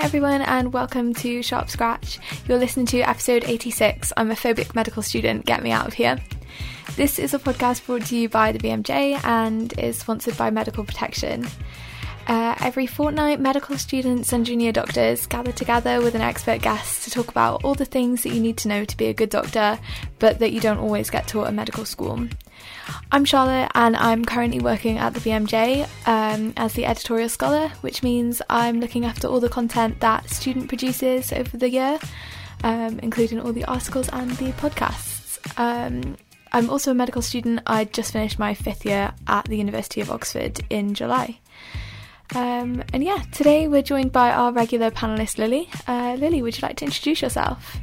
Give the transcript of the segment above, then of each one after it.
everyone, and welcome to Sharp Scratch. You're listening to episode 86. I'm a phobic medical student. Get me out of here. This is a podcast brought to you by the BMJ and is sponsored by Medical Protection. Uh, every fortnight, medical students and junior doctors gather together with an expert guest to talk about all the things that you need to know to be a good doctor, but that you don't always get taught at medical school. I'm Charlotte, and I'm currently working at the BMJ um, as the editorial scholar, which means I'm looking after all the content that student produces over the year, um, including all the articles and the podcasts. Um, I'm also a medical student. I just finished my fifth year at the University of Oxford in July. Um, and yeah, today we're joined by our regular panelist Lily. Uh, Lily, would you like to introduce yourself?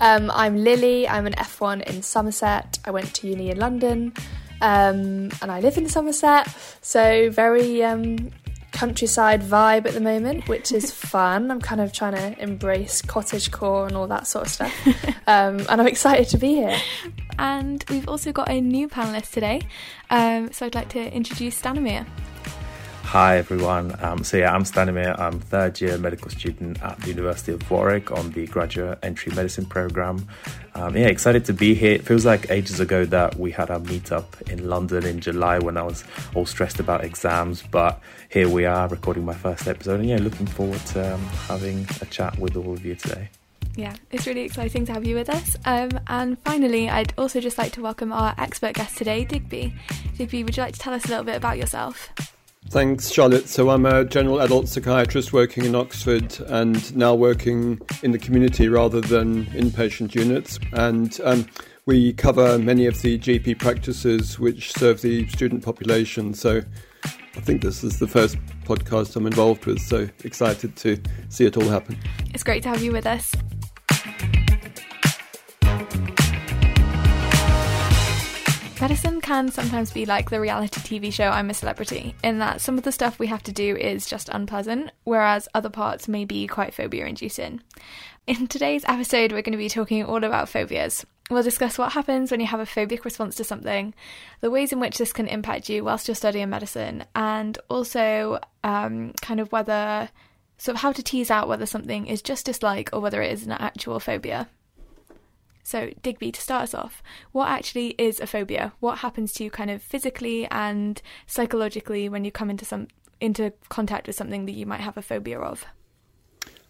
Um, I'm Lily. I'm an F1 in Somerset. I went to uni in London, um, and I live in Somerset. So very um, countryside vibe at the moment, which is fun. I'm kind of trying to embrace cottage core and all that sort of stuff, um, and I'm excited to be here. And we've also got a new panelist today. Um, so I'd like to introduce Stanimir. Hi everyone. Um, so yeah, I'm Stanimir. I'm third year medical student at the University of Warwick on the graduate entry medicine program. Um, yeah, excited to be here. It feels like ages ago that we had our meetup in London in July when I was all stressed about exams, but here we are recording my first episode, and yeah, looking forward to um, having a chat with all of you today. Yeah, it's really exciting to have you with us. Um, and finally, I'd also just like to welcome our expert guest today, Digby. Digby, would you like to tell us a little bit about yourself? Thanks, Charlotte. So, I'm a general adult psychiatrist working in Oxford and now working in the community rather than inpatient units. And um, we cover many of the GP practices which serve the student population. So, I think this is the first podcast I'm involved with. So, excited to see it all happen. It's great to have you with us. Medicine can sometimes be like the reality TV show I'm a Celebrity, in that some of the stuff we have to do is just unpleasant, whereas other parts may be quite phobia inducing. In today's episode, we're going to be talking all about phobias. We'll discuss what happens when you have a phobic response to something, the ways in which this can impact you whilst you're studying medicine, and also um, kind of whether, sort of how to tease out whether something is just dislike or whether it is an actual phobia. So, Digby, to start us off, what actually is a phobia? What happens to you kind of physically and psychologically when you come into some into contact with something that you might have a phobia of?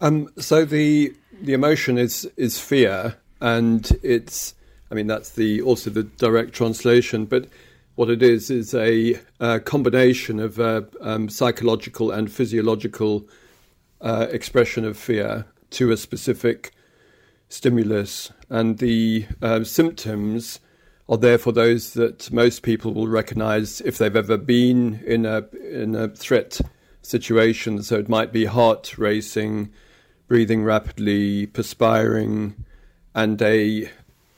Um, so the the emotion is is fear, and it's I mean that's the also the direct translation, but what it is is a, a combination of uh, um, psychological and physiological uh, expression of fear to a specific stimulus, and the uh, symptoms are therefore those that most people will recognize if they've ever been in a in a threat situation. So it might be heart racing, breathing rapidly, perspiring, and a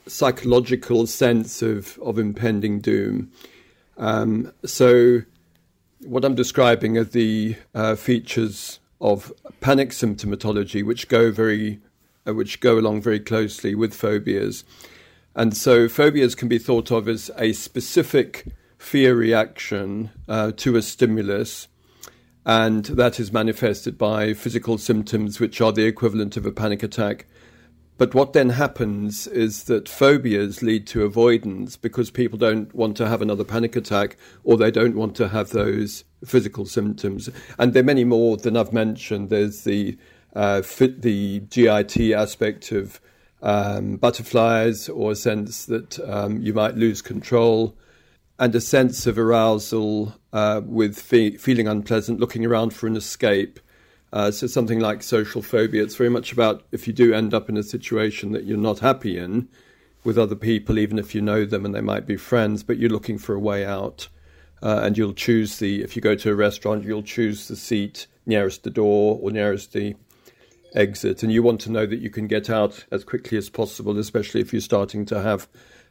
psychological sense of, of impending doom. Um, so, what I'm describing are the uh, features of panic symptomatology, which go very which go along very closely with phobias. And so phobias can be thought of as a specific fear reaction uh, to a stimulus, and that is manifested by physical symptoms which are the equivalent of a panic attack. But what then happens is that phobias lead to avoidance because people don't want to have another panic attack or they don't want to have those physical symptoms. And there are many more than I've mentioned. There's the uh, fit the GIT aspect of um, butterflies or a sense that um, you might lose control and a sense of arousal uh, with fe- feeling unpleasant, looking around for an escape. Uh, so something like social phobia. It's very much about if you do end up in a situation that you're not happy in with other people, even if you know them and they might be friends, but you're looking for a way out. Uh, and you'll choose the, if you go to a restaurant, you'll choose the seat nearest the door or nearest the exit, and you want to know that you can get out as quickly as possible, especially if you're starting to have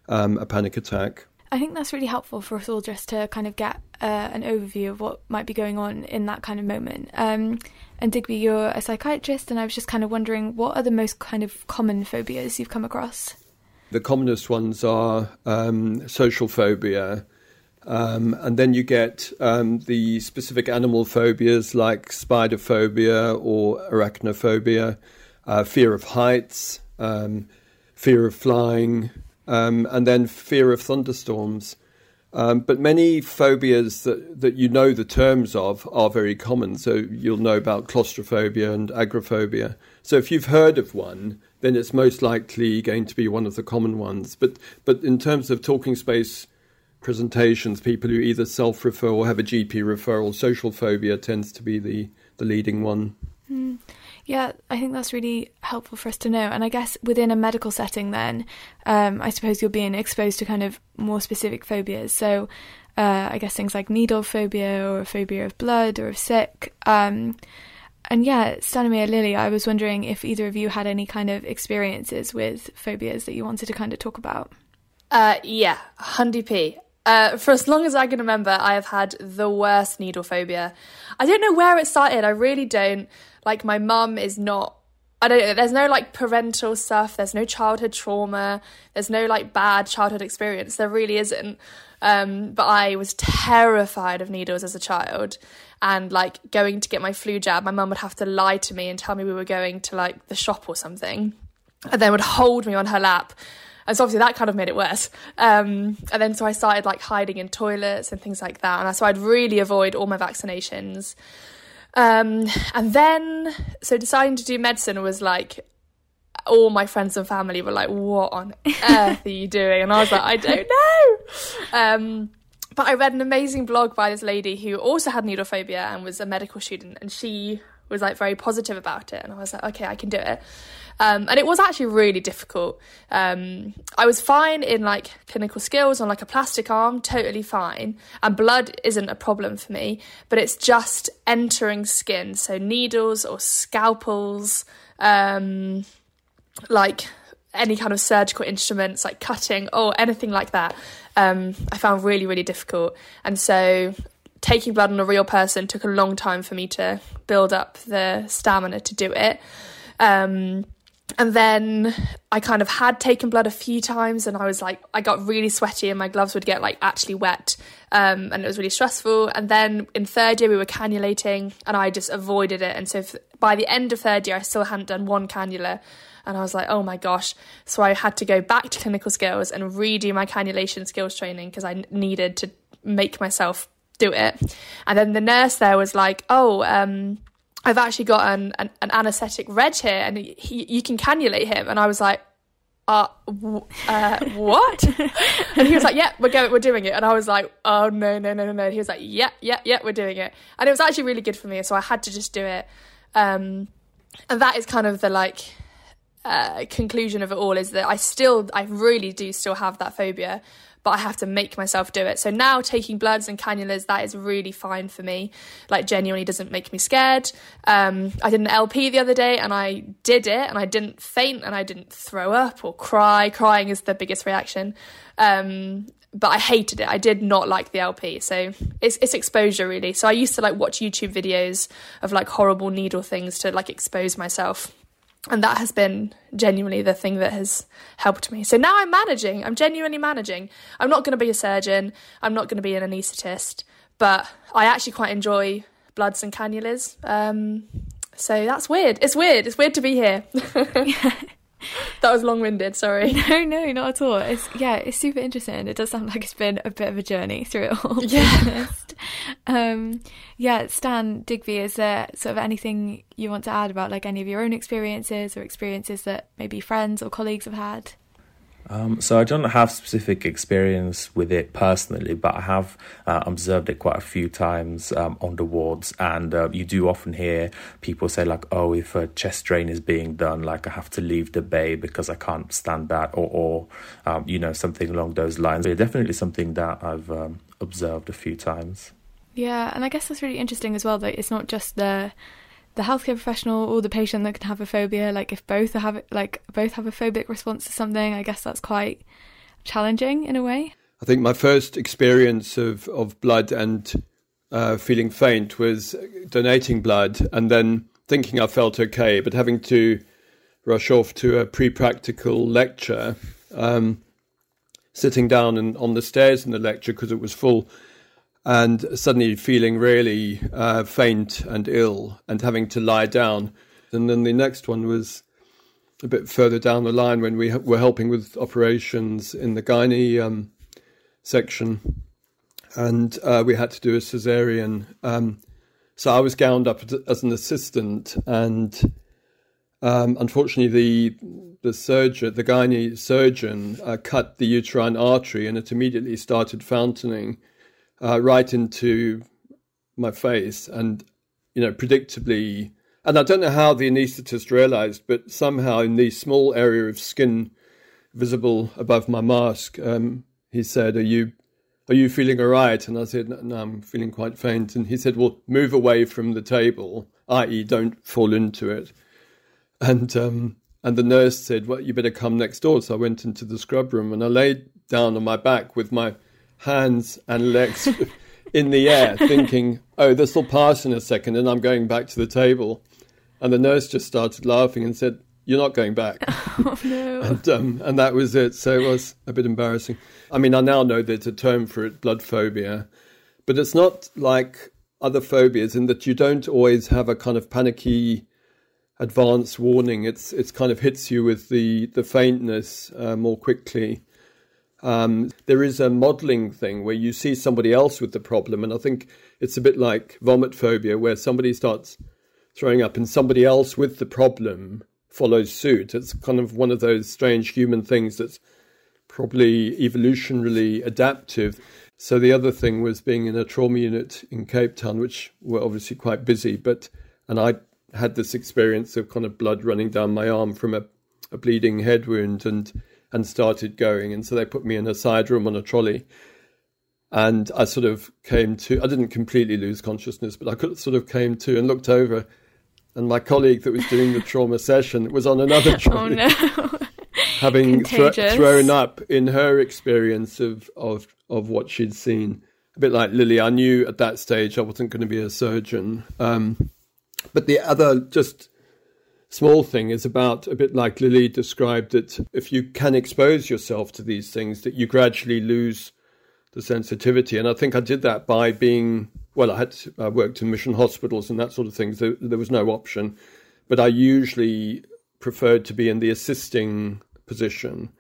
um, a panic attack. I think that's really helpful for us all just to kind of get uh, an overview of what might be going on in that kind of moment. Um, and Digby, you're a psychiatrist, and I was just kind of wondering what are the most kind of common phobias you've come across? The commonest ones are um, social phobia, Um, and then you get um, the specific animal phobias like spider phobia or arachnophobia, uh, fear of heights, um, fear of flying, um, and then fear of thunderstorms. Um, but many phobias that, that you know the terms of are very common. So you'll know about claustrophobia and agoraphobia. So if you've heard of one, then it's most likely going to be one of the common ones. But but in terms of talking space presentations, people who either self refer or have a GP referral, social phobia tends to be the, the leading one. Mm. Yeah, I think that's really helpful for us to know. And I guess within a medical setting, then, um, I suppose you're being exposed to kind of more specific phobias. So, uh, I guess things like needle phobia or a phobia of blood or of sick. Um, and yeah, Stanimir, Lily, I was wondering if either of you had any kind of experiences with phobias that you wanted to kind of talk about. Uh, yeah, Hundy P. Uh, for as long as I can remember, I have had the worst needle phobia. I don't know where it started. I really don't. Like my mum is not I don't know, there's no like parental stuff, there's no childhood trauma, there's no like bad childhood experience. There really isn't. Um, but I was terrified of needles as a child. And like going to get my flu jab, my mum would have to lie to me and tell me we were going to like the shop or something. And then would hold me on her lap. And so obviously that kind of made it worse. Um, and then so I started like hiding in toilets and things like that. And so I'd really avoid all my vaccinations. Um, and then, so deciding to do medicine was like, all my friends and family were like, "What on earth are you doing?" And I was like, "I don't know." Um, but I read an amazing blog by this lady who also had needle phobia and was a medical student, and she was like very positive about it. And I was like, "Okay, I can do it." Um, and it was actually really difficult. Um, I was fine in like clinical skills on like a plastic arm, totally fine. And blood isn't a problem for me, but it's just entering skin. So needles or scalpels, um, like any kind of surgical instruments, like cutting or anything like that. Um, I found really, really difficult. And so taking blood on a real person took a long time for me to build up the stamina to do it. Um, and then I kind of had taken blood a few times and I was like, I got really sweaty and my gloves would get like actually wet. Um, and it was really stressful. And then in third year, we were cannulating and I just avoided it. And so if, by the end of third year, I still hadn't done one cannula. And I was like, oh my gosh. So I had to go back to clinical skills and redo my cannulation skills training because I needed to make myself do it. And then the nurse there was like, oh, um, I've actually got an, an, an anaesthetic reg here and he, he, you can cannulate him. And I was like, uh, w- uh, what? and he was like, yeah, we're going, we're doing it. And I was like, oh no, no, no, no, no. He was like, yeah, yeah, yeah, we're doing it. And it was actually really good for me. So I had to just do it. Um, and that is kind of the like, uh, conclusion of it all is that I still, I really do still have that phobia, but I have to make myself do it. So now taking bloods and cannulas, that is really fine for me. Like genuinely doesn't make me scared. Um, I did an LP the other day and I did it and I didn't faint and I didn't throw up or cry. Crying is the biggest reaction. Um, but I hated it. I did not like the LP. So it's it's exposure really. So I used to like watch YouTube videos of like horrible needle things to like expose myself and that has been genuinely the thing that has helped me. So now I'm managing. I'm genuinely managing. I'm not going to be a surgeon. I'm not going to be an anaesthetist, but I actually quite enjoy bloods and cannulas. Um, so that's weird. It's weird. It's weird to be here. that was long-winded. Sorry. No, no, not at all. It's yeah, it's super interesting. It does sound like it's been a bit of a journey through it all. Yeah. um, yeah, Stan Digby, is there sort of anything you want to add about like any of your own experiences or experiences that maybe friends or colleagues have had? Um, so I don't have specific experience with it personally, but I have uh, observed it quite a few times um, on the wards, and uh, you do often hear people say like, "Oh, if a chest drain is being done, like I have to leave the bay because I can't stand that," or, or um, you know, something along those lines. It's definitely something that I've um, observed a few times. Yeah, and I guess that's really interesting as well that it's not just the the healthcare professional or the patient that can have a phobia like if both have like both have a phobic response to something i guess that's quite challenging in a way. I think my first experience of of blood and uh, feeling faint was donating blood and then thinking i felt okay but having to rush off to a pre-practical lecture um, sitting down and on the stairs in the lecture because it was full, and suddenly feeling really uh, faint and ill and having to lie down. And then the next one was a bit further down the line when we were helping with operations in the gynae um, section, and uh, we had to do a cesarean. Um, so I was gowned up as an assistant, and um, unfortunately, the the surgeon, the gynae surgeon, uh, cut the uterine artery, and it immediately started fountaining uh, right into my face, and you know, predictably. And I don't know how the anaesthetist realized, but somehow in the small area of skin visible above my mask, um, he said, "Are you are you feeling all right?" And I said, "No, I'm feeling quite faint." And he said, "Well, move away from the table, i.e., don't fall into it." And um, and the nurse said, "Well, you better come next door." So I went into the scrub room and I laid down on my back with my hands and legs in the air, thinking, "Oh, this will pass in a second, and I'm going back to the table." And the nurse just started laughing and said, "You're not going back." Oh no! and, um, and that was it. So it was a bit embarrassing. I mean, I now know there's a term for it, blood phobia, but it's not like other phobias in that you don't always have a kind of panicky advance warning. It's it's kind of hits you with the the faintness uh, more quickly. Um, there is a modelling thing where you see somebody else with the problem, and I think it's a bit like vomit phobia, where somebody starts throwing up and somebody else with the problem follows suit. It's kind of one of those strange human things that's probably evolutionarily adaptive. So the other thing was being in a trauma unit in Cape Town, which were obviously quite busy, but and I had this experience of kind of blood running down my arm from a, a bleeding head wound and and started going. And so they put me in a side room on a trolley. And I sort of came to, I didn't completely lose consciousness, but I could, sort of came to and looked over. And my colleague that was doing the trauma session was on another trolley. Oh no! having th- thrown up in her experience of, of, of what she'd seen. A bit like Lily, I knew at that stage I wasn't going to be a surgeon. Um, but the other just small thing is about a bit like Lily described it. If you can expose yourself to these things, that you gradually lose the sensitivity. And I think I did that by being well. I had I worked in mission hospitals and that sort of thing. So there was no option, but I usually preferred to be in the assisting position.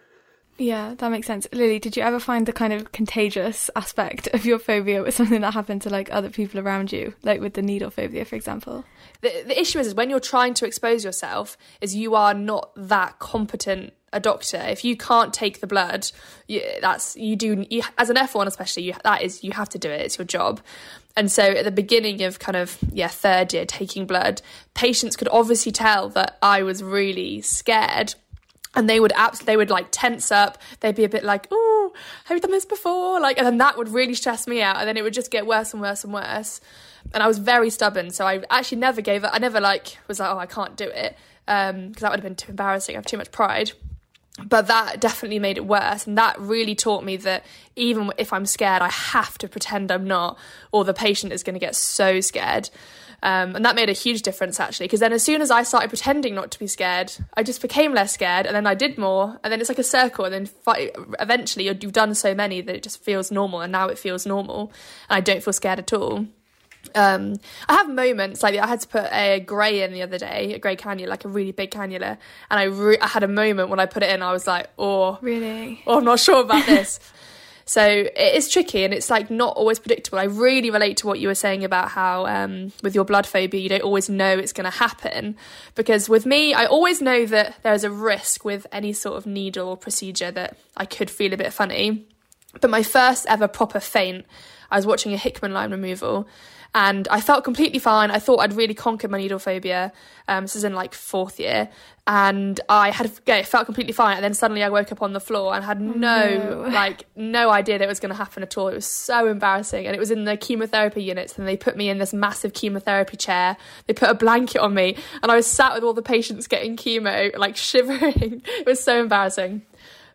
Yeah, that makes sense. Lily, did you ever find the kind of contagious aspect of your phobia with something that happened to like other people around you, like with the needle phobia, for example? The, the issue is, is when you're trying to expose yourself, is you are not that competent a doctor. If you can't take the blood, you, that's you do you, as an F1 especially. You, that is you have to do it. It's your job. And so at the beginning of kind of yeah third year taking blood, patients could obviously tell that I was really scared and they would abs- they would like tense up. They'd be a bit like oh have you done this before? Like and then that would really stress me out. And then it would just get worse and worse and worse. And i was very stubborn so i actually never gave it i never like was like oh i can't do it because um, that would have been too embarrassing. I have too much pride. But that definitely made it worse. And that really taught me that even if i'm scared i have to pretend i'm not or the patient is going to get so scared um, and that made a huge difference actually, because then as soon as I started pretending not to be scared, I just became less scared, and then I did more, and then it's like a circle, and then fi- eventually you've done so many that it just feels normal, and now it feels normal, and I don't feel scared at all. Um, I have moments like I had to put a grey in the other day, a grey cannula, like a really big cannula, and I re- I had a moment when I put it in, I was like, oh, really? Oh, I'm not sure about this. So it is tricky and it's like not always predictable. I really relate to what you were saying about how um, with your blood phobia, you don't always know it's going to happen. Because with me, I always know that there's a risk with any sort of needle or procedure that I could feel a bit funny. But my first ever proper faint, I was watching a Hickman line removal and I felt completely fine. I thought I'd really conquered my needle phobia. Um, this is in like fourth year, and I had yeah, it felt completely fine. And then suddenly I woke up on the floor and had oh, no, no. like no idea that it was going to happen at all. It was so embarrassing, and it was in the chemotherapy units. And they put me in this massive chemotherapy chair. They put a blanket on me, and I was sat with all the patients getting chemo, like shivering. it was so embarrassing.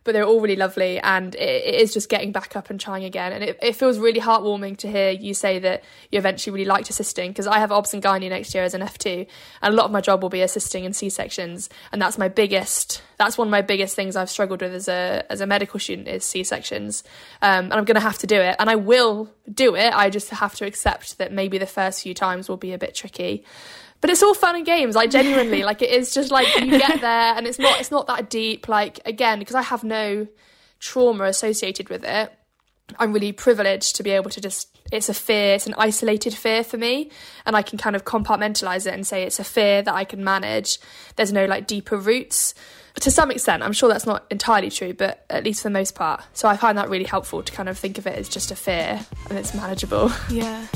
But they're all really lovely. And it, it is just getting back up and trying again. And it, it feels really heartwarming to hear you say that you eventually really liked assisting because I have obs and gynae next year as an F2, and a lot of my job will be assisting in C sections, and that's my biggest. That's one of my biggest things I've struggled with as a as a medical student is C sections, um, and I'm going to have to do it, and I will do it. I just have to accept that maybe the first few times will be a bit tricky but it's all fun and games like genuinely like it is just like you get there and it's not it's not that deep like again because i have no trauma associated with it i'm really privileged to be able to just it's a fear it's an isolated fear for me and i can kind of compartmentalize it and say it's a fear that i can manage. There's no like deeper roots. To some extent i'm sure that's not entirely true but at least for the most part. So i find that really helpful to kind of think of it as just a fear and it's manageable. Yeah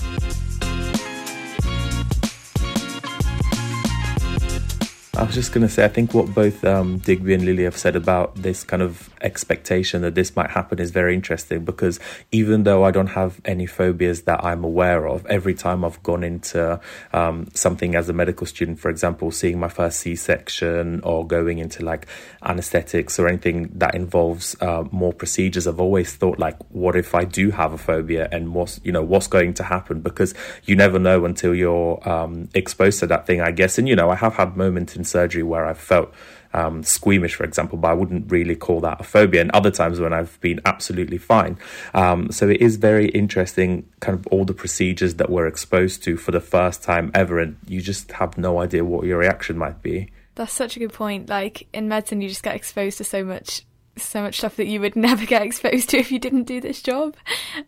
I was just going to say, I think what both um, Digby and Lily have said about this kind of expectation that this might happen is very interesting because even though I don't have any phobias that I'm aware of, every time I've gone into um, something as a medical student, for example, seeing my first C section or going into like anesthetics or anything that involves uh, more procedures, I've always thought, like, what if I do have a phobia and what's, you know, what's going to happen? Because you never know until you're um, exposed to that thing, I guess. And, you know, I have had moments in surgery where I've felt um, squeamish, for example, but I wouldn't really call that a phobia. And other times when I've been absolutely fine. Um, so it is very interesting, kind of all the procedures that we're exposed to for the first time ever, and you just have no idea what your reaction might be. That's such a good point. Like in medicine, you just get exposed to so much, so much stuff that you would never get exposed to if you didn't do this job.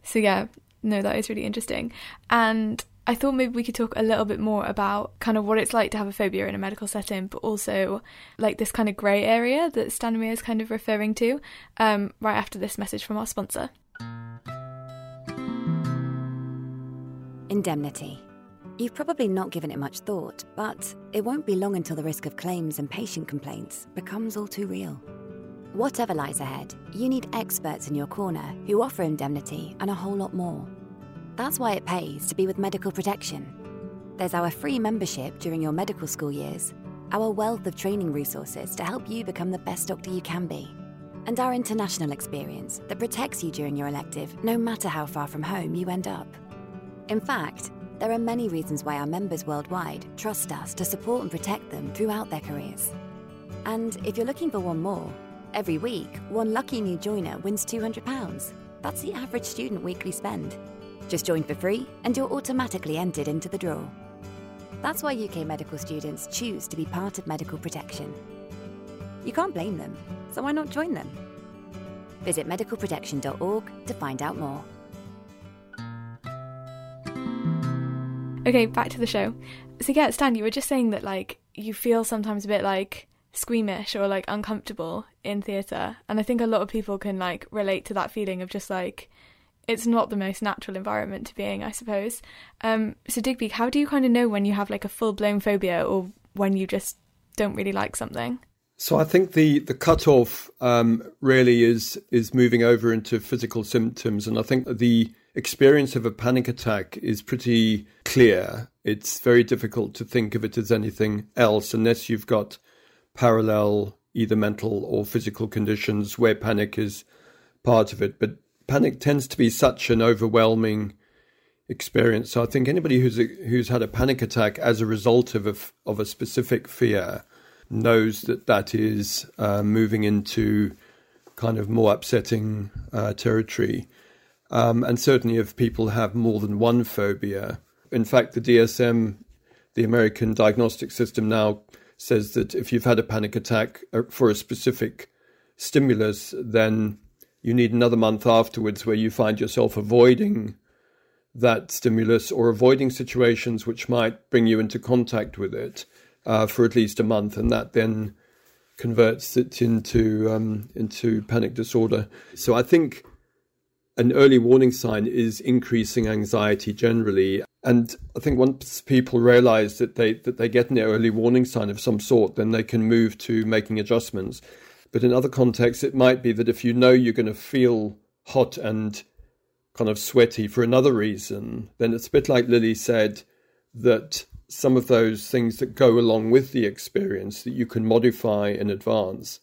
So yeah, no, that is really interesting. And I thought maybe we could talk a little bit more about kind of what it's like to have a phobia in a medical setting, but also like this kind of grey area that Stanimir is kind of referring to, um, right after this message from our sponsor. Indemnity. You've probably not given it much thought, but it won't be long until the risk of claims and patient complaints becomes all too real. Whatever lies ahead, you need experts in your corner who offer indemnity and a whole lot more. That's why it pays to be with Medical Protection. There's our free membership during your medical school years, our wealth of training resources to help you become the best doctor you can be, and our international experience that protects you during your elective no matter how far from home you end up. In fact, there are many reasons why our members worldwide trust us to support and protect them throughout their careers. And if you're looking for one more, every week, one lucky new joiner wins £200. That's the average student weekly spend. Just join for free and you're automatically entered into the draw. That's why UK medical students choose to be part of medical protection. You can't blame them, so why not join them? Visit medicalprotection.org to find out more. Okay, back to the show. So yeah, Stan, you were just saying that like you feel sometimes a bit like squeamish or like uncomfortable in theatre, and I think a lot of people can like relate to that feeling of just like it's not the most natural environment to be in, I suppose. Um, so Digby, how do you kind of know when you have like a full blown phobia or when you just don't really like something? So I think the the cutoff um, really is is moving over into physical symptoms, and I think the experience of a panic attack is pretty clear. It's very difficult to think of it as anything else unless you've got parallel either mental or physical conditions where panic is part of it. But panic tends to be such an overwhelming experience. So I think anybody who's a, who's had a panic attack as a result of a, of a specific fear knows that that is uh, moving into kind of more upsetting uh, territory. Um, and certainly, if people have more than one phobia, in fact, the DSM, the American Diagnostic System, now says that if you've had a panic attack uh, for a specific stimulus, then you need another month afterwards where you find yourself avoiding that stimulus or avoiding situations which might bring you into contact with it uh, for at least a month, and that then converts it into um, into panic disorder. So I think an early warning sign is increasing anxiety generally. And I think once people realize that they that they get an early warning sign of some sort, then they can move to making adjustments. But in other contexts, it might be that if you know you're going to feel hot and kind of sweaty for another reason, then it's a bit like Lily said that some of those things that go along with the experience that you can modify in advance.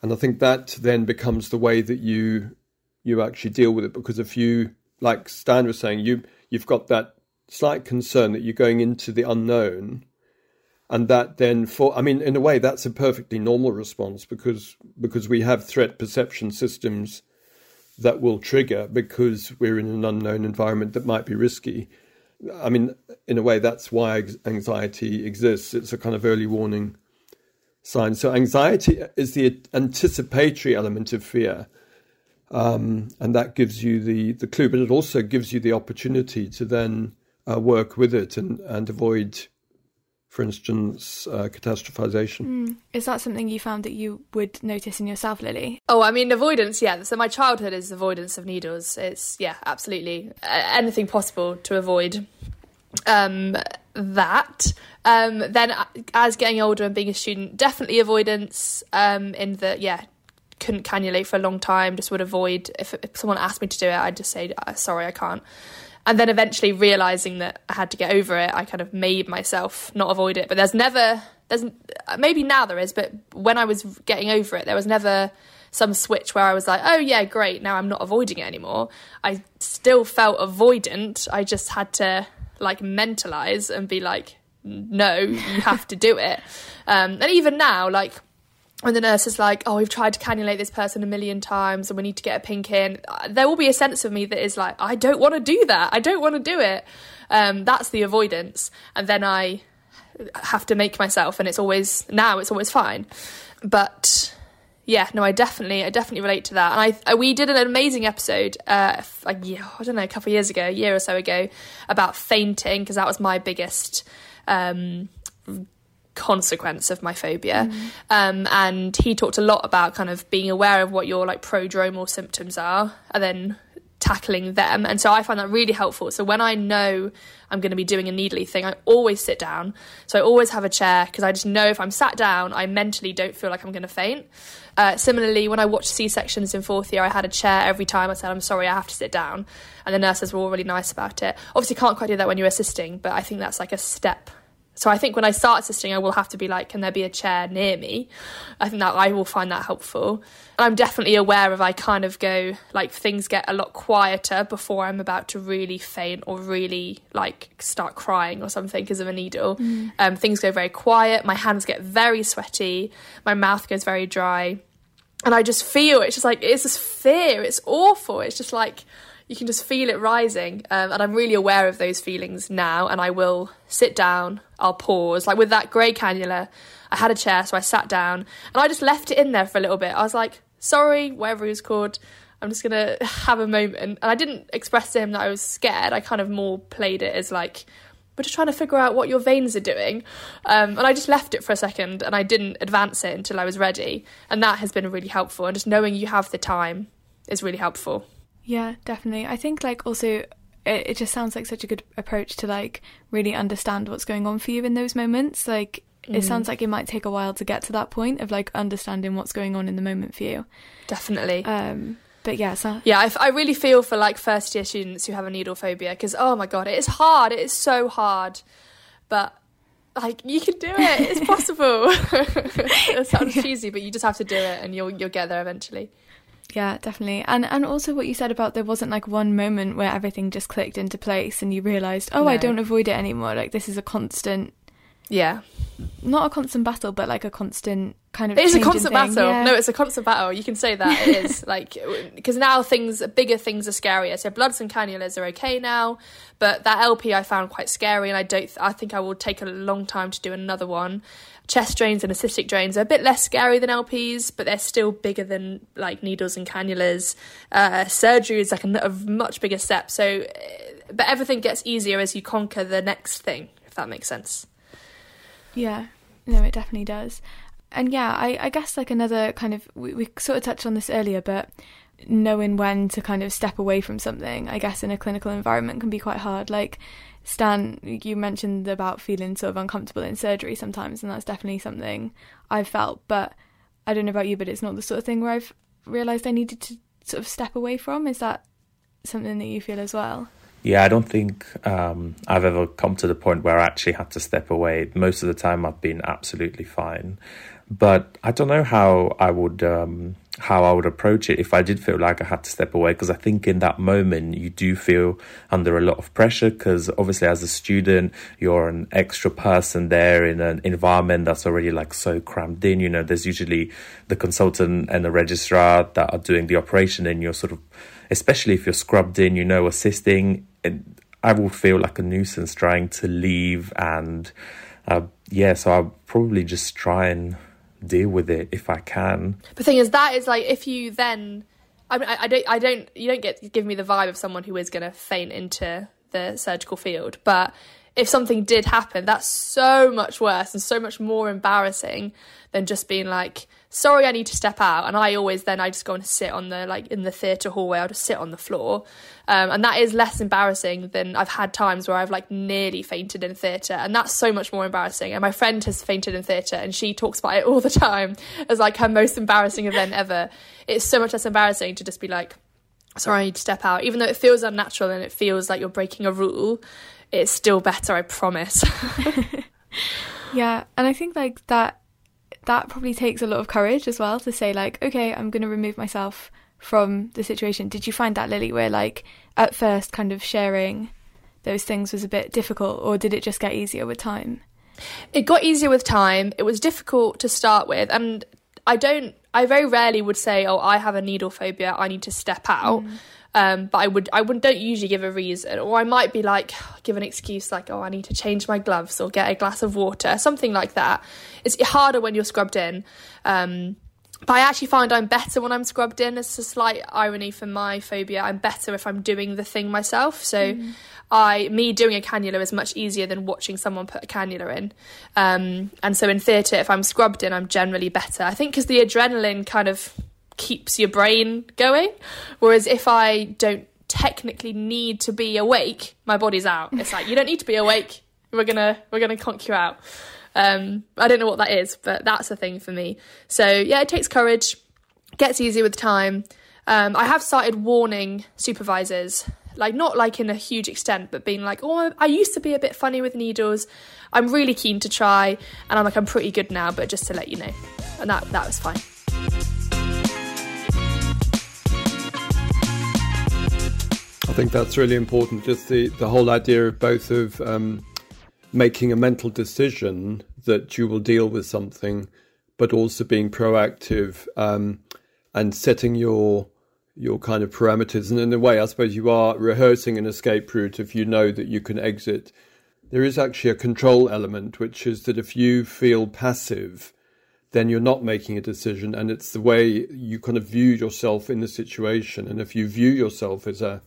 and I think that then becomes the way that you you actually deal with it because if you like Stan was saying you you've got that slight concern that you're going into the unknown and that then for i mean in a way that's a perfectly normal response because because we have threat perception systems that will trigger because we're in an unknown environment that might be risky. I mean in a way that's why anxiety exists. It's a kind of early warning sign. So anxiety is the anticipatory element of fear um, and that gives you the the clue but it also gives you the opportunity to then uh, work with it and and avoid for instance, uh, catastrophization. Mm. Is that something you found that you would notice in yourself, Lily? Oh, I mean, avoidance, yeah. So my childhood is avoidance of needles. It's, yeah, absolutely. anything possible to avoid um, that. Um, then, as getting older and being a student, definitely avoidance um, in the, yeah, couldn't cannulate for a long time, just would avoid. If, if someone asked me to do it, I'd just say, uh, sorry, I can't and then eventually realizing that I had to get over it, I kind of made myself not avoid it. But there's never, there's maybe now there is, but when I was getting over it, there was never some switch where I was like, oh yeah, great, now I'm not avoiding it anymore. I still felt avoidant. I just had to like mentalize and be like, no, you have to do it. Um, and even now, like when the nurse is like, "Oh, we've tried to cannulate this person a million times, and we need to get a pink in," there will be a sense of me that is like, "I don't want to do that. I don't want to do it." Um, that's the avoidance, and then I have to make myself, and it's always now it's always fine. But yeah, no, I definitely, I definitely relate to that. And I, we did an amazing episode, uh, a year, I don't know, a couple of years ago, a year or so ago, about fainting because that was my biggest. Um, consequence of my phobia. Mm. Um, and he talked a lot about kind of being aware of what your like prodromal symptoms are and then tackling them. And so I find that really helpful. So when I know I'm going to be doing a needly thing, I always sit down. So I always have a chair because I just know if I'm sat down, I mentally don't feel like I'm going to faint. Uh, similarly, when I watched C sections in fourth year, I had a chair every time I said, I'm sorry, I have to sit down. And the nurses were all really nice about it. Obviously, can't quite do that when you're assisting, but I think that's like a step so I think when I start assisting, I will have to be like, can there be a chair near me? I think that I will find that helpful. And I'm definitely aware of I kind of go like things get a lot quieter before I'm about to really faint or really like start crying or something because of a needle. Mm. Um, things go very quiet. My hands get very sweaty. My mouth goes very dry. And I just feel it's just like it's this fear. It's awful. It's just like you can just feel it rising. Um, and I'm really aware of those feelings now. And I will sit down, I'll pause. Like with that grey cannula, I had a chair, so I sat down and I just left it in there for a little bit. I was like, sorry, whatever it was called. I'm just gonna have a moment. And I didn't express to him that I was scared. I kind of more played it as like, we're just trying to figure out what your veins are doing. Um, and I just left it for a second and I didn't advance it until I was ready. And that has been really helpful. And just knowing you have the time is really helpful. Yeah, definitely. I think like also it, it just sounds like such a good approach to like really understand what's going on for you in those moments. Like mm. it sounds like it might take a while to get to that point of like understanding what's going on in the moment for you. Definitely. Um, but yeah, so yeah, I, I really feel for like first year students who have a needle phobia because oh my god, it is hard. It is so hard, but like you can do it. It's possible. it sounds cheesy, but you just have to do it, and you'll you'll get there eventually. Yeah, definitely. And and also what you said about there wasn't like one moment where everything just clicked into place and you realized, "Oh, no. I don't avoid it anymore." Like this is a constant Yeah. Not a constant battle, but like a constant kind of It is a constant thing. battle. Yeah. No, it's a constant battle. You can say that it is like because now things bigger things are scarier. So bloods and cannulas are okay now, but that LP I found quite scary and I don't I think I will take a long time to do another one chest drains and ascitic drains are a bit less scary than LPs, but they're still bigger than like needles and cannulas. Uh, surgery is like a, a, much bigger step. So, uh, but everything gets easier as you conquer the next thing, if that makes sense. Yeah, no, it definitely does. And yeah, I, I guess like another kind of we, we sort of touched on this earlier, but knowing when to kind of step away from something, I guess in a clinical environment can be quite hard. Like Stan, you mentioned about feeling sort of uncomfortable in surgery sometimes, and that's definitely something I've felt. But I don't know about you, but it's not the sort of thing where I've realised I needed to sort of step away from. Is that something that you feel as well? Yeah, I don't think um, I've ever come to the point where I actually had to step away. Most of the time, I've been absolutely fine. But I don't know how I would um, how I would approach it if I did feel like I had to step away because I think in that moment you do feel under a lot of pressure because obviously as a student you're an extra person there in an environment that's already like so crammed in. You know there's usually the consultant and the registrar that are doing the operation and you're sort of especially if you're scrubbed in you know assisting I will feel like a nuisance trying to leave and uh, yeah so I'll probably just try and deal with it if I can. The thing is, that is like if you then, I mean, I, I don't, I don't, you don't get give me the vibe of someone who is going to faint into the surgical field, but if something did happen, that's so much worse and so much more embarrassing than just being like, sorry, I need to step out. And I always then I just go and sit on the like in the theatre hallway. I'll just sit on the floor, um, and that is less embarrassing than I've had times where I've like nearly fainted in theatre, and that's so much more embarrassing. And my friend has fainted in theatre, and she talks about it all the time as like her most embarrassing event ever. It's so much less embarrassing to just be like, sorry, I need to step out, even though it feels unnatural and it feels like you're breaking a rule. It's still better, I promise. yeah, and I think like that that probably takes a lot of courage as well to say like okay i'm going to remove myself from the situation. Did you find that lily where like at first kind of sharing those things was a bit difficult or did it just get easier with time? It got easier with time. It was difficult to start with and i don't i very rarely would say oh i have a needle phobia. I need to step out. Mm. Um, but I would I would don't usually give a reason, or I might be like give an excuse like oh I need to change my gloves or get a glass of water, something like that. It's harder when you're scrubbed in. Um, but I actually find I'm better when I'm scrubbed in. It's a slight irony for my phobia. I'm better if I'm doing the thing myself. So, mm. I me doing a cannula is much easier than watching someone put a cannula in. Um, and so in theatre, if I'm scrubbed in, I'm generally better. I think because the adrenaline kind of keeps your brain going. Whereas if I don't technically need to be awake, my body's out. It's like you don't need to be awake. We're gonna we're gonna conk you out. Um, I don't know what that is, but that's a thing for me. So yeah, it takes courage. Gets easier with time. Um, I have started warning supervisors, like not like in a huge extent, but being like, oh, I used to be a bit funny with needles. I'm really keen to try, and I'm like, I'm pretty good now, but just to let you know, and that that was fine. I think that's really important. Just the, the whole idea of both of um, making a mental decision that you will deal with something, but also being proactive um, and setting your your kind of parameters. And in a way, I suppose you are rehearsing an escape route if you know that you can exit. There is actually a control element, which is that if you feel passive, then you're not making a decision, and it's the way you kind of view yourself in the situation. And if you view yourself as a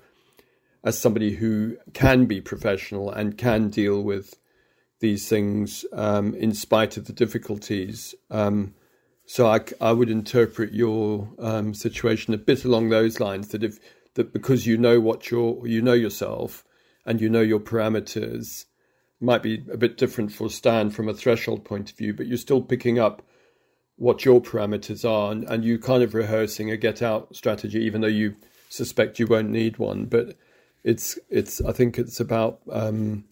as somebody who can be professional and can deal with these things um, in spite of the difficulties. Um, so I, I, would interpret your um, situation a bit along those lines that if that because you know what you're you know yourself and you know your parameters might be a bit different for Stan from a threshold point of view, but you're still picking up what your parameters are and, and you kind of rehearsing a get out strategy, even though you suspect you won't need one. But it's it's I think it's about um,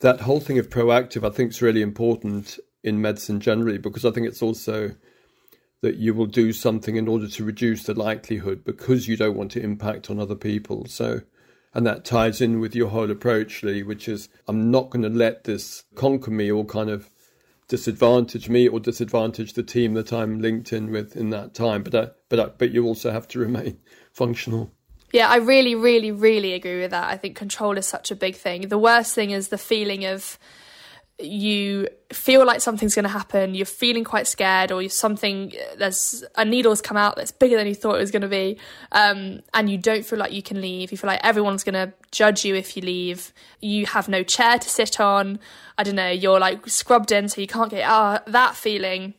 that whole thing of proactive. I think is really important in medicine generally because I think it's also that you will do something in order to reduce the likelihood because you don't want to impact on other people. So, and that ties in with your whole approach, Lee, which is I'm not going to let this conquer me or kind of disadvantage me or disadvantage the team that I'm linked in with in that time. But I, but I, but you also have to remain functional. Yeah, I really, really, really agree with that. I think control is such a big thing. The worst thing is the feeling of you feel like something's going to happen, you're feeling quite scared, or something, there's a needle's come out that's bigger than you thought it was going to be, um, and you don't feel like you can leave. You feel like everyone's going to judge you if you leave. You have no chair to sit on. I don't know, you're like scrubbed in, so you can't get out. That feeling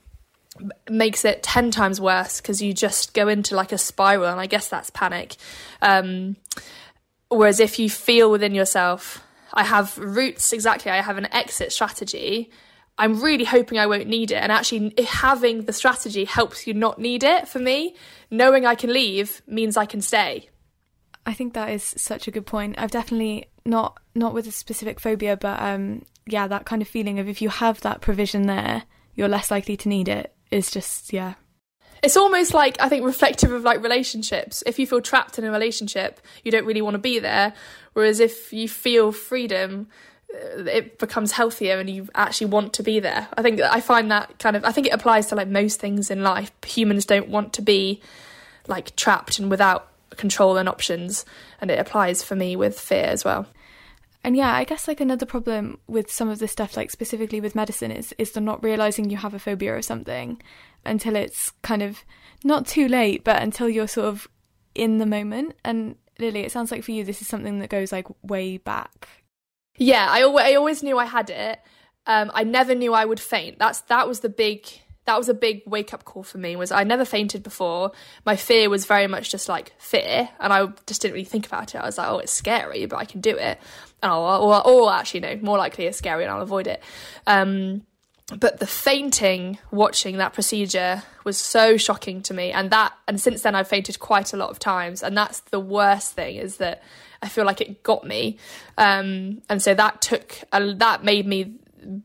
makes it 10 times worse because you just go into like a spiral and i guess that's panic um, whereas if you feel within yourself i have roots exactly i have an exit strategy i'm really hoping i won't need it and actually having the strategy helps you not need it for me knowing i can leave means i can stay I think that is such a good point. I've definitely not not with a specific phobia, but um, yeah, that kind of feeling of if you have that provision there, you're less likely to need it. Is just yeah. It's almost like I think reflective of like relationships. If you feel trapped in a relationship, you don't really want to be there. Whereas if you feel freedom, uh, it becomes healthier and you actually want to be there. I think I find that kind of I think it applies to like most things in life. Humans don't want to be like trapped and without control and options and it applies for me with fear as well and yeah i guess like another problem with some of this stuff like specifically with medicine is is the not realizing you have a phobia or something until it's kind of not too late but until you're sort of in the moment. And lily it sounds like for you this is something that goes like way back. Yeah i always, I always knew i had it. Um, i never knew i would faint. That's that was the big that was a big wake up call for me was I never fainted before. My fear was very much just like fear and I just didn't really think about it. I was like, oh, it's scary, but I can do it. Oh, or, or actually, no, more likely it's scary and I'll avoid it. Um, but the fainting watching that procedure was so shocking to me and that and since then I've fainted quite a lot of times and that's the worst thing is that I feel like it got me um, and so that took a, that made me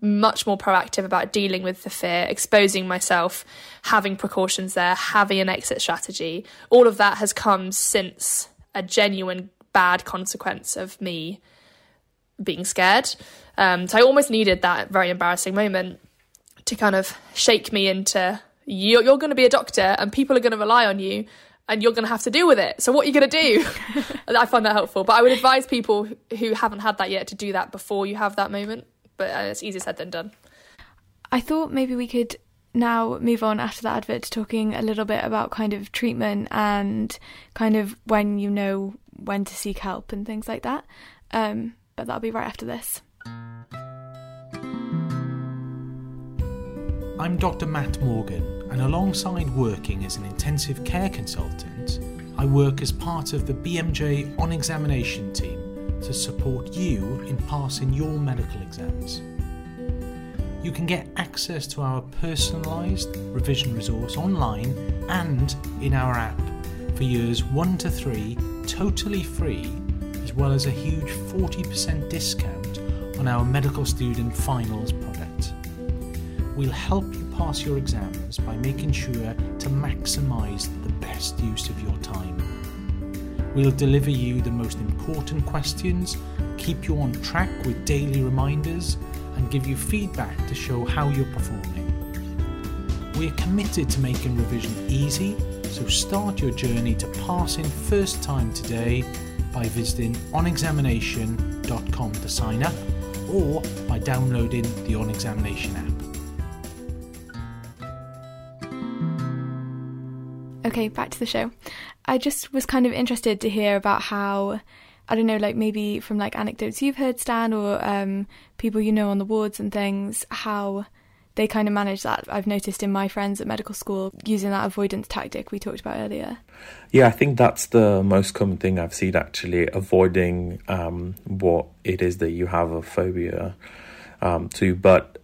much more proactive about dealing with the fear, exposing myself, having precautions there, having an exit strategy. All of that has come since a genuine bad consequence of me being scared. Um, so I almost needed that very embarrassing moment to kind of shake me into you're, you're going to be a doctor and people are going to rely on you and you're going to have to deal with it. So what are you going to do? I find that helpful. But I would advise people who haven't had that yet to do that before you have that moment but uh, it's easier said than done. I thought maybe we could now move on after that advert to talking a little bit about kind of treatment and kind of when you know when to seek help and things like that. Um, but that'll be right after this. I'm Dr. Matt Morgan, and alongside working as an intensive care consultant, I work as part of the BMJ on examination team to support you in passing your medical exams. You can get access to our personalised revision resource online and in our app for years 1 to 3 totally free, as well as a huge 40% discount on our medical student finals product. We'll help you pass your exams by making sure to maximise the best use of your time. We'll deliver you the most important questions, keep you on track with daily reminders, and give you feedback to show how you're performing. We're committed to making revision easy, so start your journey to passing first time today by visiting onexamination.com to sign up or by downloading the On Examination app. Okay, back to the show. I just was kind of interested to hear about how I don't know, like maybe from like anecdotes you've heard, Stan, or um, people you know on the wards and things, how they kind of manage that. I've noticed in my friends at medical school using that avoidance tactic we talked about earlier. Yeah, I think that's the most common thing I've seen actually, avoiding um, what it is that you have a phobia um, to. But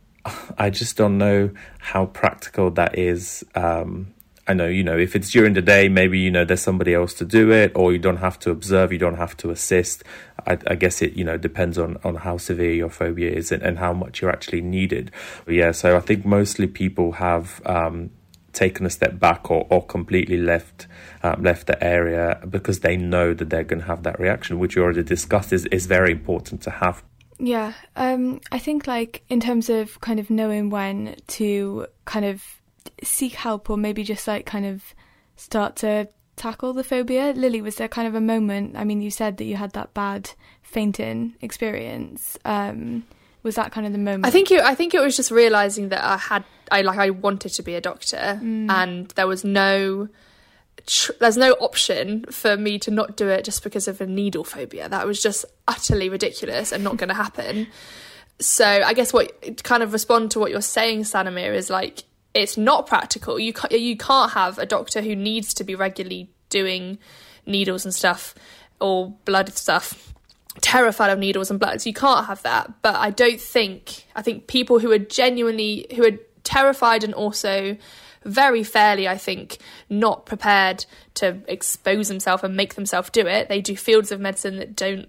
I just don't know how practical that is. Um, I know, you know, if it's during the day, maybe, you know, there's somebody else to do it, or you don't have to observe, you don't have to assist. I, I guess it, you know, depends on, on how severe your phobia is and, and how much you're actually needed. But yeah, so I think mostly people have um, taken a step back or, or completely left um, left the area because they know that they're going to have that reaction, which you already discussed is, is very important to have. Yeah, um, I think like in terms of kind of knowing when to kind of seek help or maybe just like kind of start to tackle the phobia? Lily, was there kind of a moment? I mean, you said that you had that bad fainting experience. Um, was that kind of the moment? I think it, I think it was just realizing that I had I like I wanted to be a doctor, Mm. and there was no tr- there's no option for me to not do it just because of a needle phobia. That was just utterly ridiculous and not going to happen. So I guess what to kind of respond to what you're saying, Sanamir, is like it's not practical. You can't, you can't have a doctor who needs to be regularly doing needles and stuff or blood stuff terrified of needles and bloods. You can't have that. But I don't think I think people who are genuinely who are terrified and also very fairly, I think, not prepared to expose themselves and make themselves do it. They do fields of medicine that don't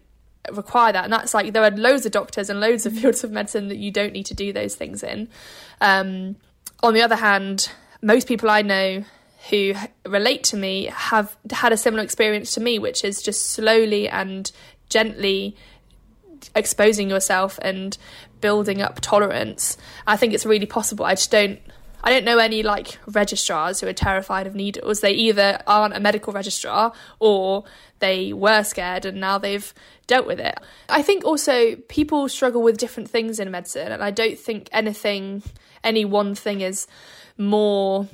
require that and that's like there are loads of doctors and loads of fields of medicine that you don't need to do those things in um, on the other hand most people i know who relate to me have had a similar experience to me which is just slowly and gently exposing yourself and building up tolerance. I think it's really possible. I just don't I don't know any like registrars who are terrified of needles. They either aren't a medical registrar or they were scared and now they've dealt with it. I think also people struggle with different things in medicine, and I don't think anything, any one thing is more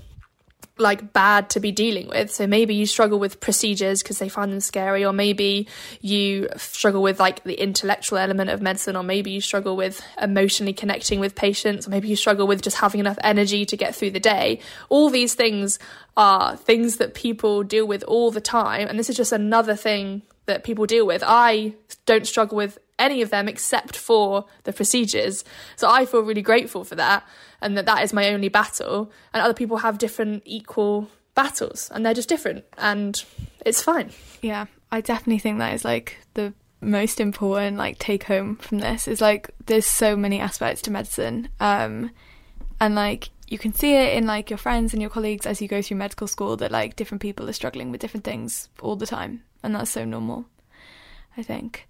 like bad to be dealing with. So maybe you struggle with procedures because they find them scary, or maybe you struggle with like the intellectual element of medicine, or maybe you struggle with emotionally connecting with patients, or maybe you struggle with just having enough energy to get through the day. All these things are things that people deal with all the time, and this is just another thing that people deal with. I don't struggle with any of them except for the procedures. So I feel really grateful for that and that that is my only battle. And other people have different equal battles and they're just different and it's fine. Yeah, I definitely think that is like the most important like take home from this is like there's so many aspects to medicine um and like you can see it in like your friends and your colleagues as you go through medical school that like different people are struggling with different things all the time and that's so normal i think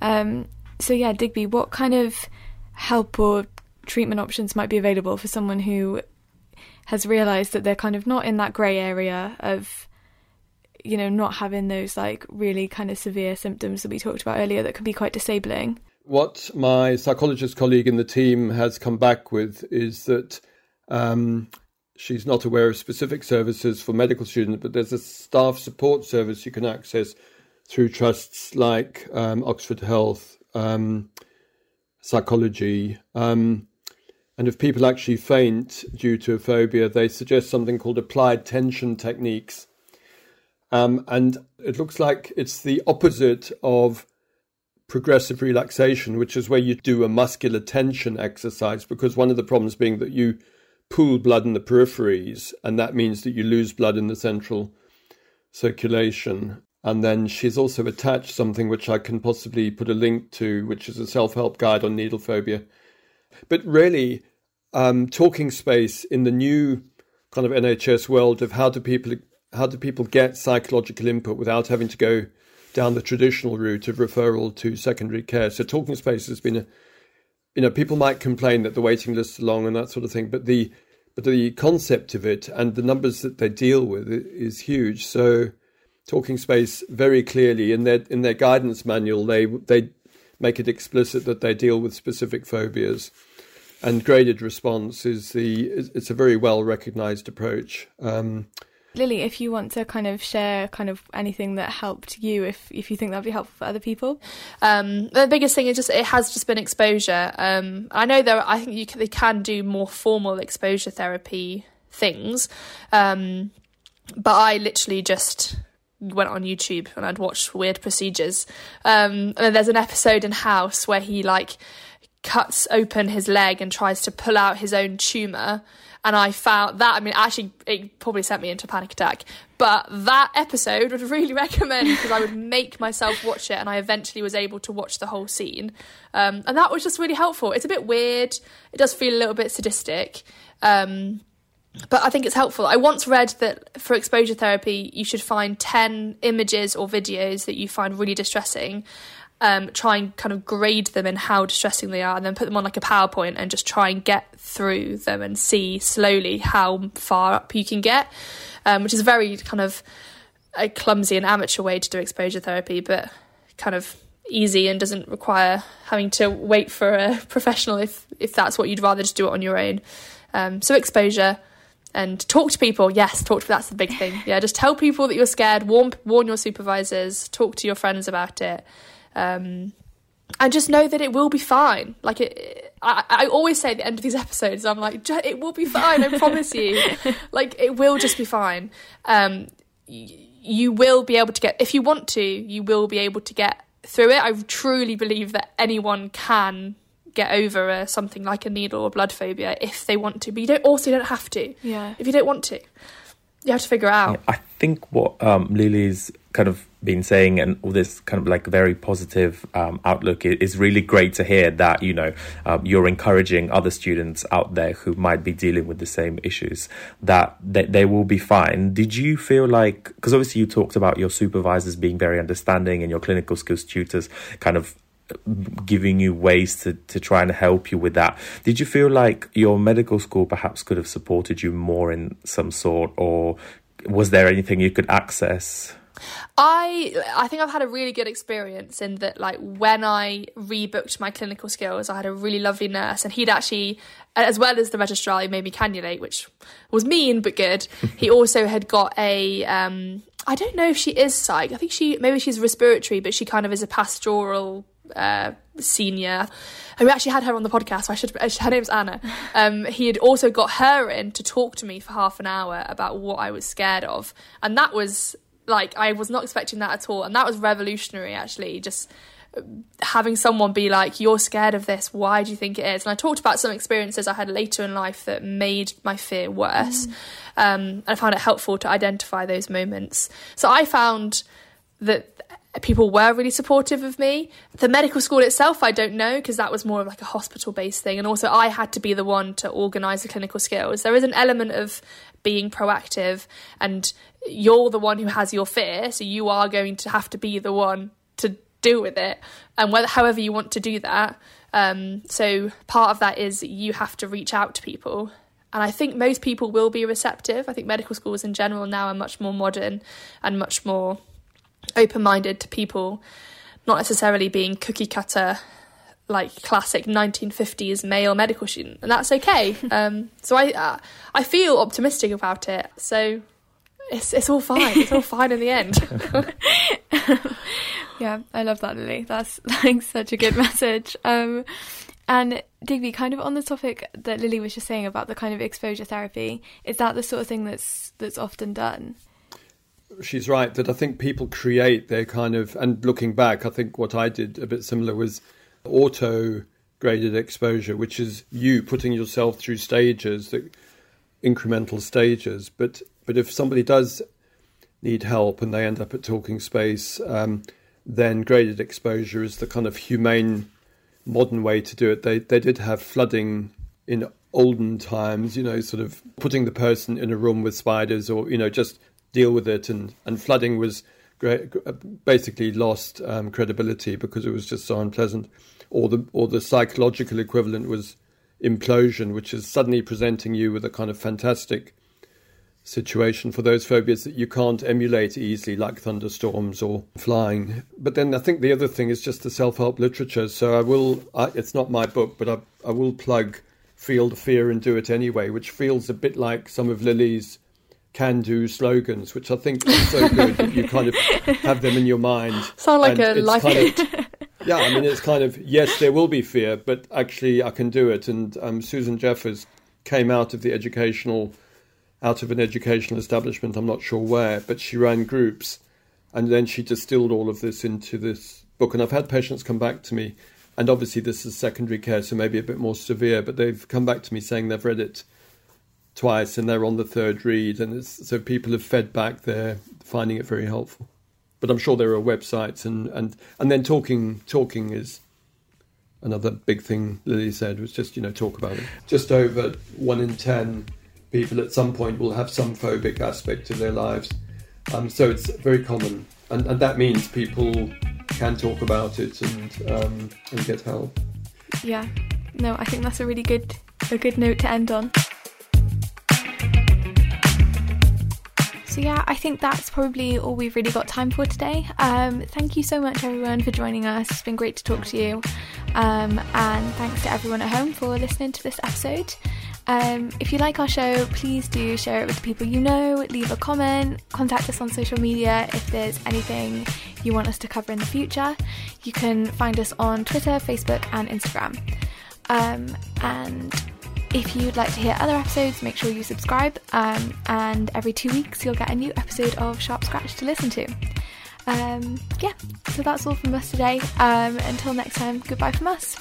um so yeah digby what kind of help or treatment options might be available for someone who has realized that they're kind of not in that grey area of you know not having those like really kind of severe symptoms that we talked about earlier that can be quite disabling. What my psychologist colleague in the team has come back with is that um, she's not aware of specific services for medical students, but there's a staff support service you can access through trusts like um, Oxford Health, um, psychology, um, and if people actually faint due to a phobia, they suggest something called applied tension techniques. Um, and it looks like it's the opposite of progressive relaxation, which is where you do a muscular tension exercise, because one of the problems being that you pool blood in the peripheries, and that means that you lose blood in the central circulation. And then she's also attached something which I can possibly put a link to, which is a self help guide on needle phobia. But really, um, talking space in the new kind of NHS world of how do people how do people get psychological input without having to go down the traditional route of referral to secondary care. So talking space has been a you know people might complain that the waiting lists are long and that sort of thing, but the but the concept of it and the numbers that they deal with is huge. So talking space very clearly in their in their guidance manual they they make it explicit that they deal with specific phobias and graded response is the it's a very well recognized approach. Um, Lily, if you want to kind of share kind of anything that helped you, if if you think that'd be helpful for other people, um, the biggest thing is just it has just been exposure. Um, I know there, I think you can, they can do more formal exposure therapy things, um, but I literally just went on YouTube and I'd watched weird procedures. Um, and there's an episode in House where he like cuts open his leg and tries to pull out his own tumor. And I found that, I mean, actually, it probably sent me into a panic attack. But that episode would really recommend because I would make myself watch it and I eventually was able to watch the whole scene. Um, and that was just really helpful. It's a bit weird, it does feel a little bit sadistic. Um, but I think it's helpful. I once read that for exposure therapy, you should find 10 images or videos that you find really distressing um, try and kind of grade them in how distressing they are, and then put them on like a PowerPoint and just try and get through them and see slowly how far up you can get, um, which is a very kind of a clumsy and amateur way to do exposure therapy, but kind of easy and doesn't require having to wait for a professional if if that's what you'd rather just do it on your own. Um, so exposure and talk to people. Yes, talk to that's the big thing. Yeah, just tell people that you're scared. Warn warn your supervisors. Talk to your friends about it. Um, and just know that it will be fine. Like it, I, I always say at the end of these episodes, I'm like, it will be fine. I promise you. like it will just be fine. Um, you will be able to get if you want to. You will be able to get through it. I truly believe that anyone can get over uh, something like a needle or blood phobia if they want to, but you don't also don't have to. Yeah. If you don't want to, you have to figure it out. I think what um, Lily's kind of been saying and all this kind of like very positive um, outlook is really great to hear that you know um, you're encouraging other students out there who might be dealing with the same issues that they, they will be fine did you feel like because obviously you talked about your supervisors being very understanding and your clinical skills tutors kind of giving you ways to, to try and help you with that. Did you feel like your medical school perhaps could have supported you more in some sort, or was there anything you could access? I I think I've had a really good experience in that like when I rebooked my clinical skills, I had a really lovely nurse and he'd actually as well as the registrar who made me cannulate, which was mean but good, he also had got a um I don't know if she is psych. I think she maybe she's respiratory, but she kind of is a pastoral uh, senior. And we actually had her on the podcast. So I should. Her name's Anna. Um, he had also got her in to talk to me for half an hour about what I was scared of, and that was like I was not expecting that at all, and that was revolutionary. Actually, just uh, having someone be like, "You're scared of this. Why do you think it is?" And I talked about some experiences I had later in life that made my fear worse. Mm. Um, and I found it helpful to identify those moments. So I found that people were really supportive of me. The medical school itself, I don't know, because that was more of like a hospital based thing. And also, I had to be the one to organise the clinical skills. There is an element of being proactive, and you're the one who has your fear, so you are going to have to be the one to deal with it, and whether, however you want to do that. Um, so, part of that is you have to reach out to people. And I think most people will be receptive. I think medical schools in general now are much more modern and much more open minded to people not necessarily being cookie cutter like classic 1950s male medical student and that's okay. Um, so i uh, i feel optimistic about it. So it's it's all fine. It's all fine in the end. Yeah i love that lily. That's like such a good message. Um, and digby kind of on the topic that lily was just saying about the kind of exposure therapy is that the sort of thing that's that's often done she's right that I think people create their kind of, and looking back, I think what I did a bit similar was auto graded exposure, which is you putting yourself through stages, that incremental stages. But but if somebody does need help and they end up at Talking Space, um, then graded exposure is the kind of humane, modern way to do it. They they did have flooding in olden times, you know, sort of putting the person in a room with spiders or you know just deal with it, and, and flooding was basically lost um, credibility because it was just so unpleasant. Or the or the psychological equivalent was implosion, which is suddenly presenting you with a kind of fantastic situation for those phobias that you can't emulate easily, like thunderstorms or flying. But then I think the other thing is just the self help literature. So I will, I, it's not my book, but I, I will plug Feel the Fear and Do It Anyway, which feels a bit like some of Lily's can do slogans, which I think are so good that you kind of have them in your mind. Sound like a life kind of, Yeah, I mean, it's kind of, yes, there will be fear, but actually I can do it. And um, Susan Jeffers came out of the educational, out of an educational establishment, I'm not sure where, but she ran groups. And then she distilled all of this into this book. And I've had patients come back to me, and obviously this is secondary care, so maybe a bit more severe, but they've come back to me saying they've read it twice and they're on the third read. And so people have fed back they're finding it very helpful. But I'm sure there are websites and, and, and then talking talking is another big thing Lily said was just, you know, talk about it. Just over one in ten people at some point will have some phobic aspect of their lives. Um, so it's very common. And, and that means people can talk about it and um, and get help. Yeah. No, I think that's a really good a good note to end on. So, yeah, I think that's probably all we've really got time for today. Um, thank you so much, everyone, for joining us. It's been great to talk to you. Um, and thanks to everyone at home for listening to this episode. Um, if you like our show, please do share it with the people you know, leave a comment, contact us on social media if there's anything you want us to cover in the future. You can find us on Twitter, Facebook, and Instagram. Um, and if you'd like to hear other episodes, make sure you subscribe, um, and every two weeks you'll get a new episode of Sharp Scratch to listen to. Um, yeah, so that's all from us today. Um, until next time, goodbye from us.